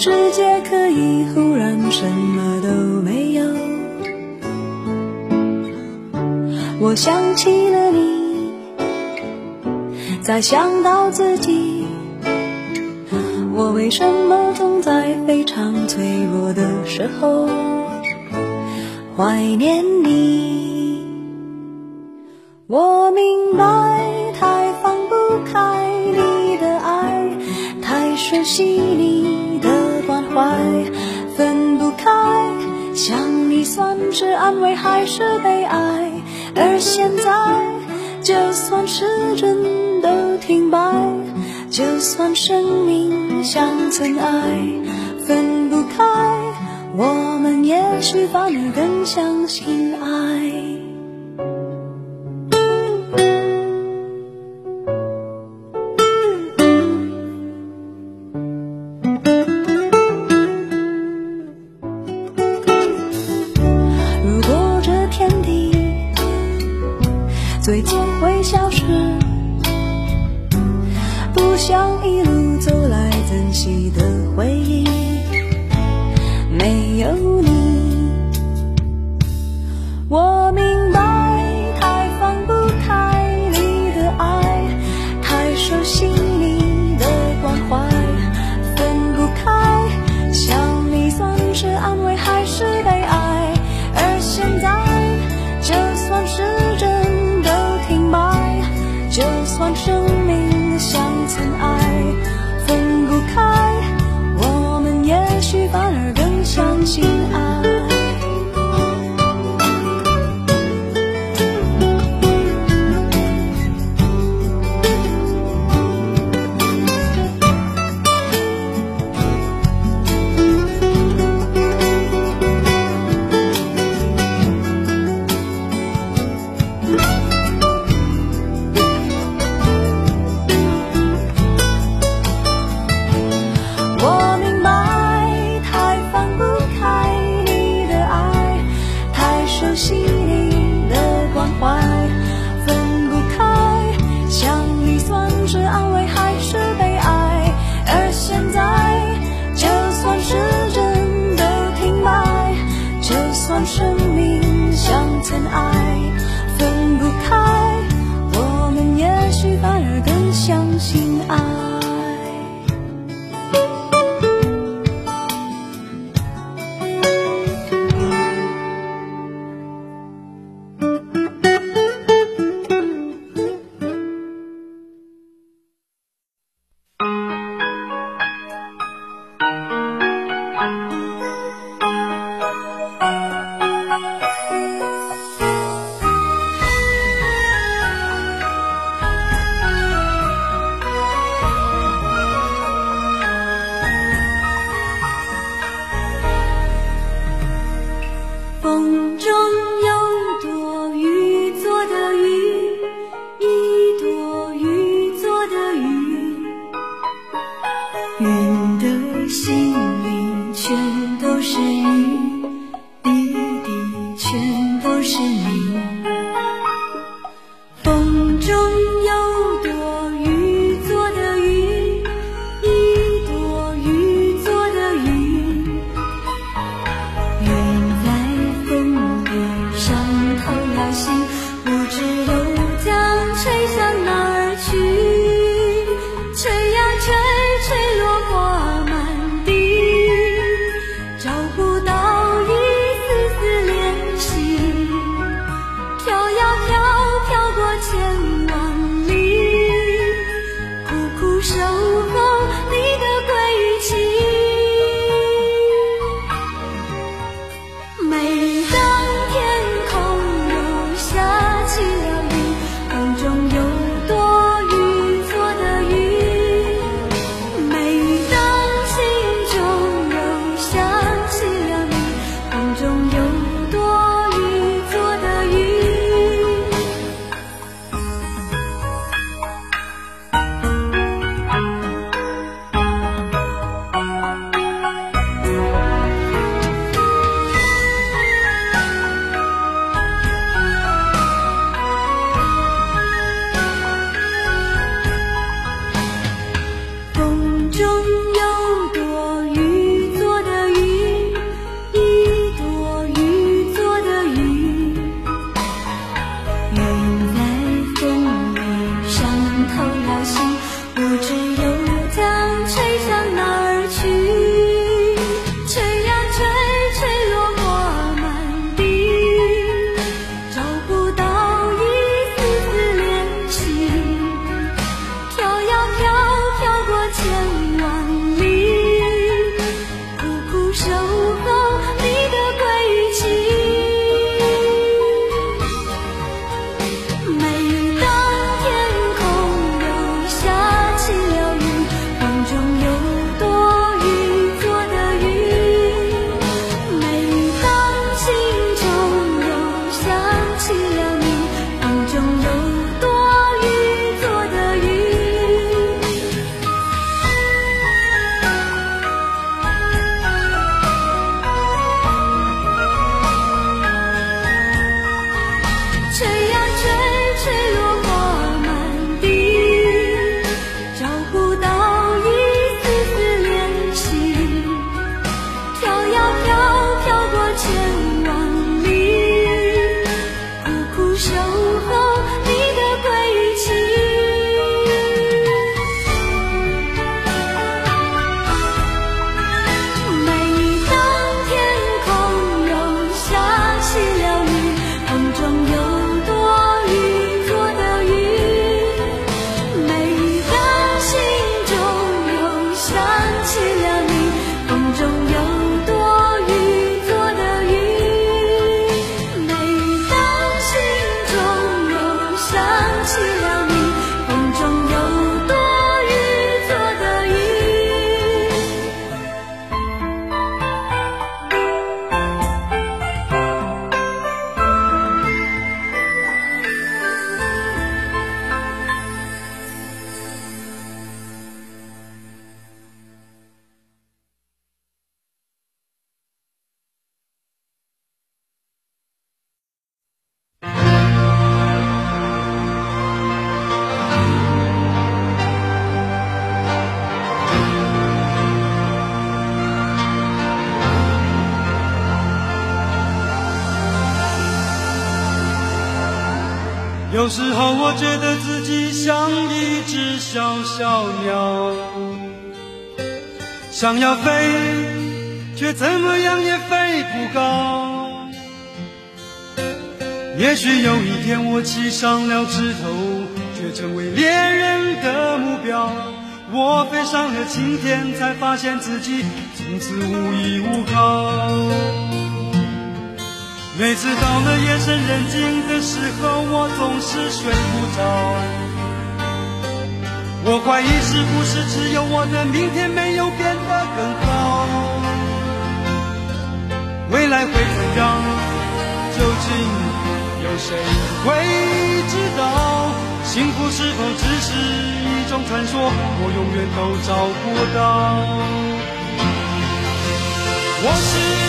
世界可以忽然什么都没有。我想起了你，再想到自己，我为什么总在非常脆弱的时候怀念你？我明白，太放不开你的爱，太熟悉你怀，分不开。想你算是安慰还是悲哀？而现在，就算时针都停摆，就算生命像尘埃，分不开，我们也许反而更相信爱。最终会消失，不想一路走来珍惜的回忆，没有你，我明就算生命像尘埃，分不开，像尘有时候我觉得自己像一只小小鸟，想要飞，却怎么样也飞不高。也许有一天我栖上了枝头，却成为猎人的目标。我飞上了青天，才发现自己从此无依无靠。每次到了夜深人静的时候，我总是睡不着。我怀疑是不是只有我的明天没有变得更好？未来会怎样？究竟有谁会知道？幸福是否只是一种传说？我永远都找不到。我是。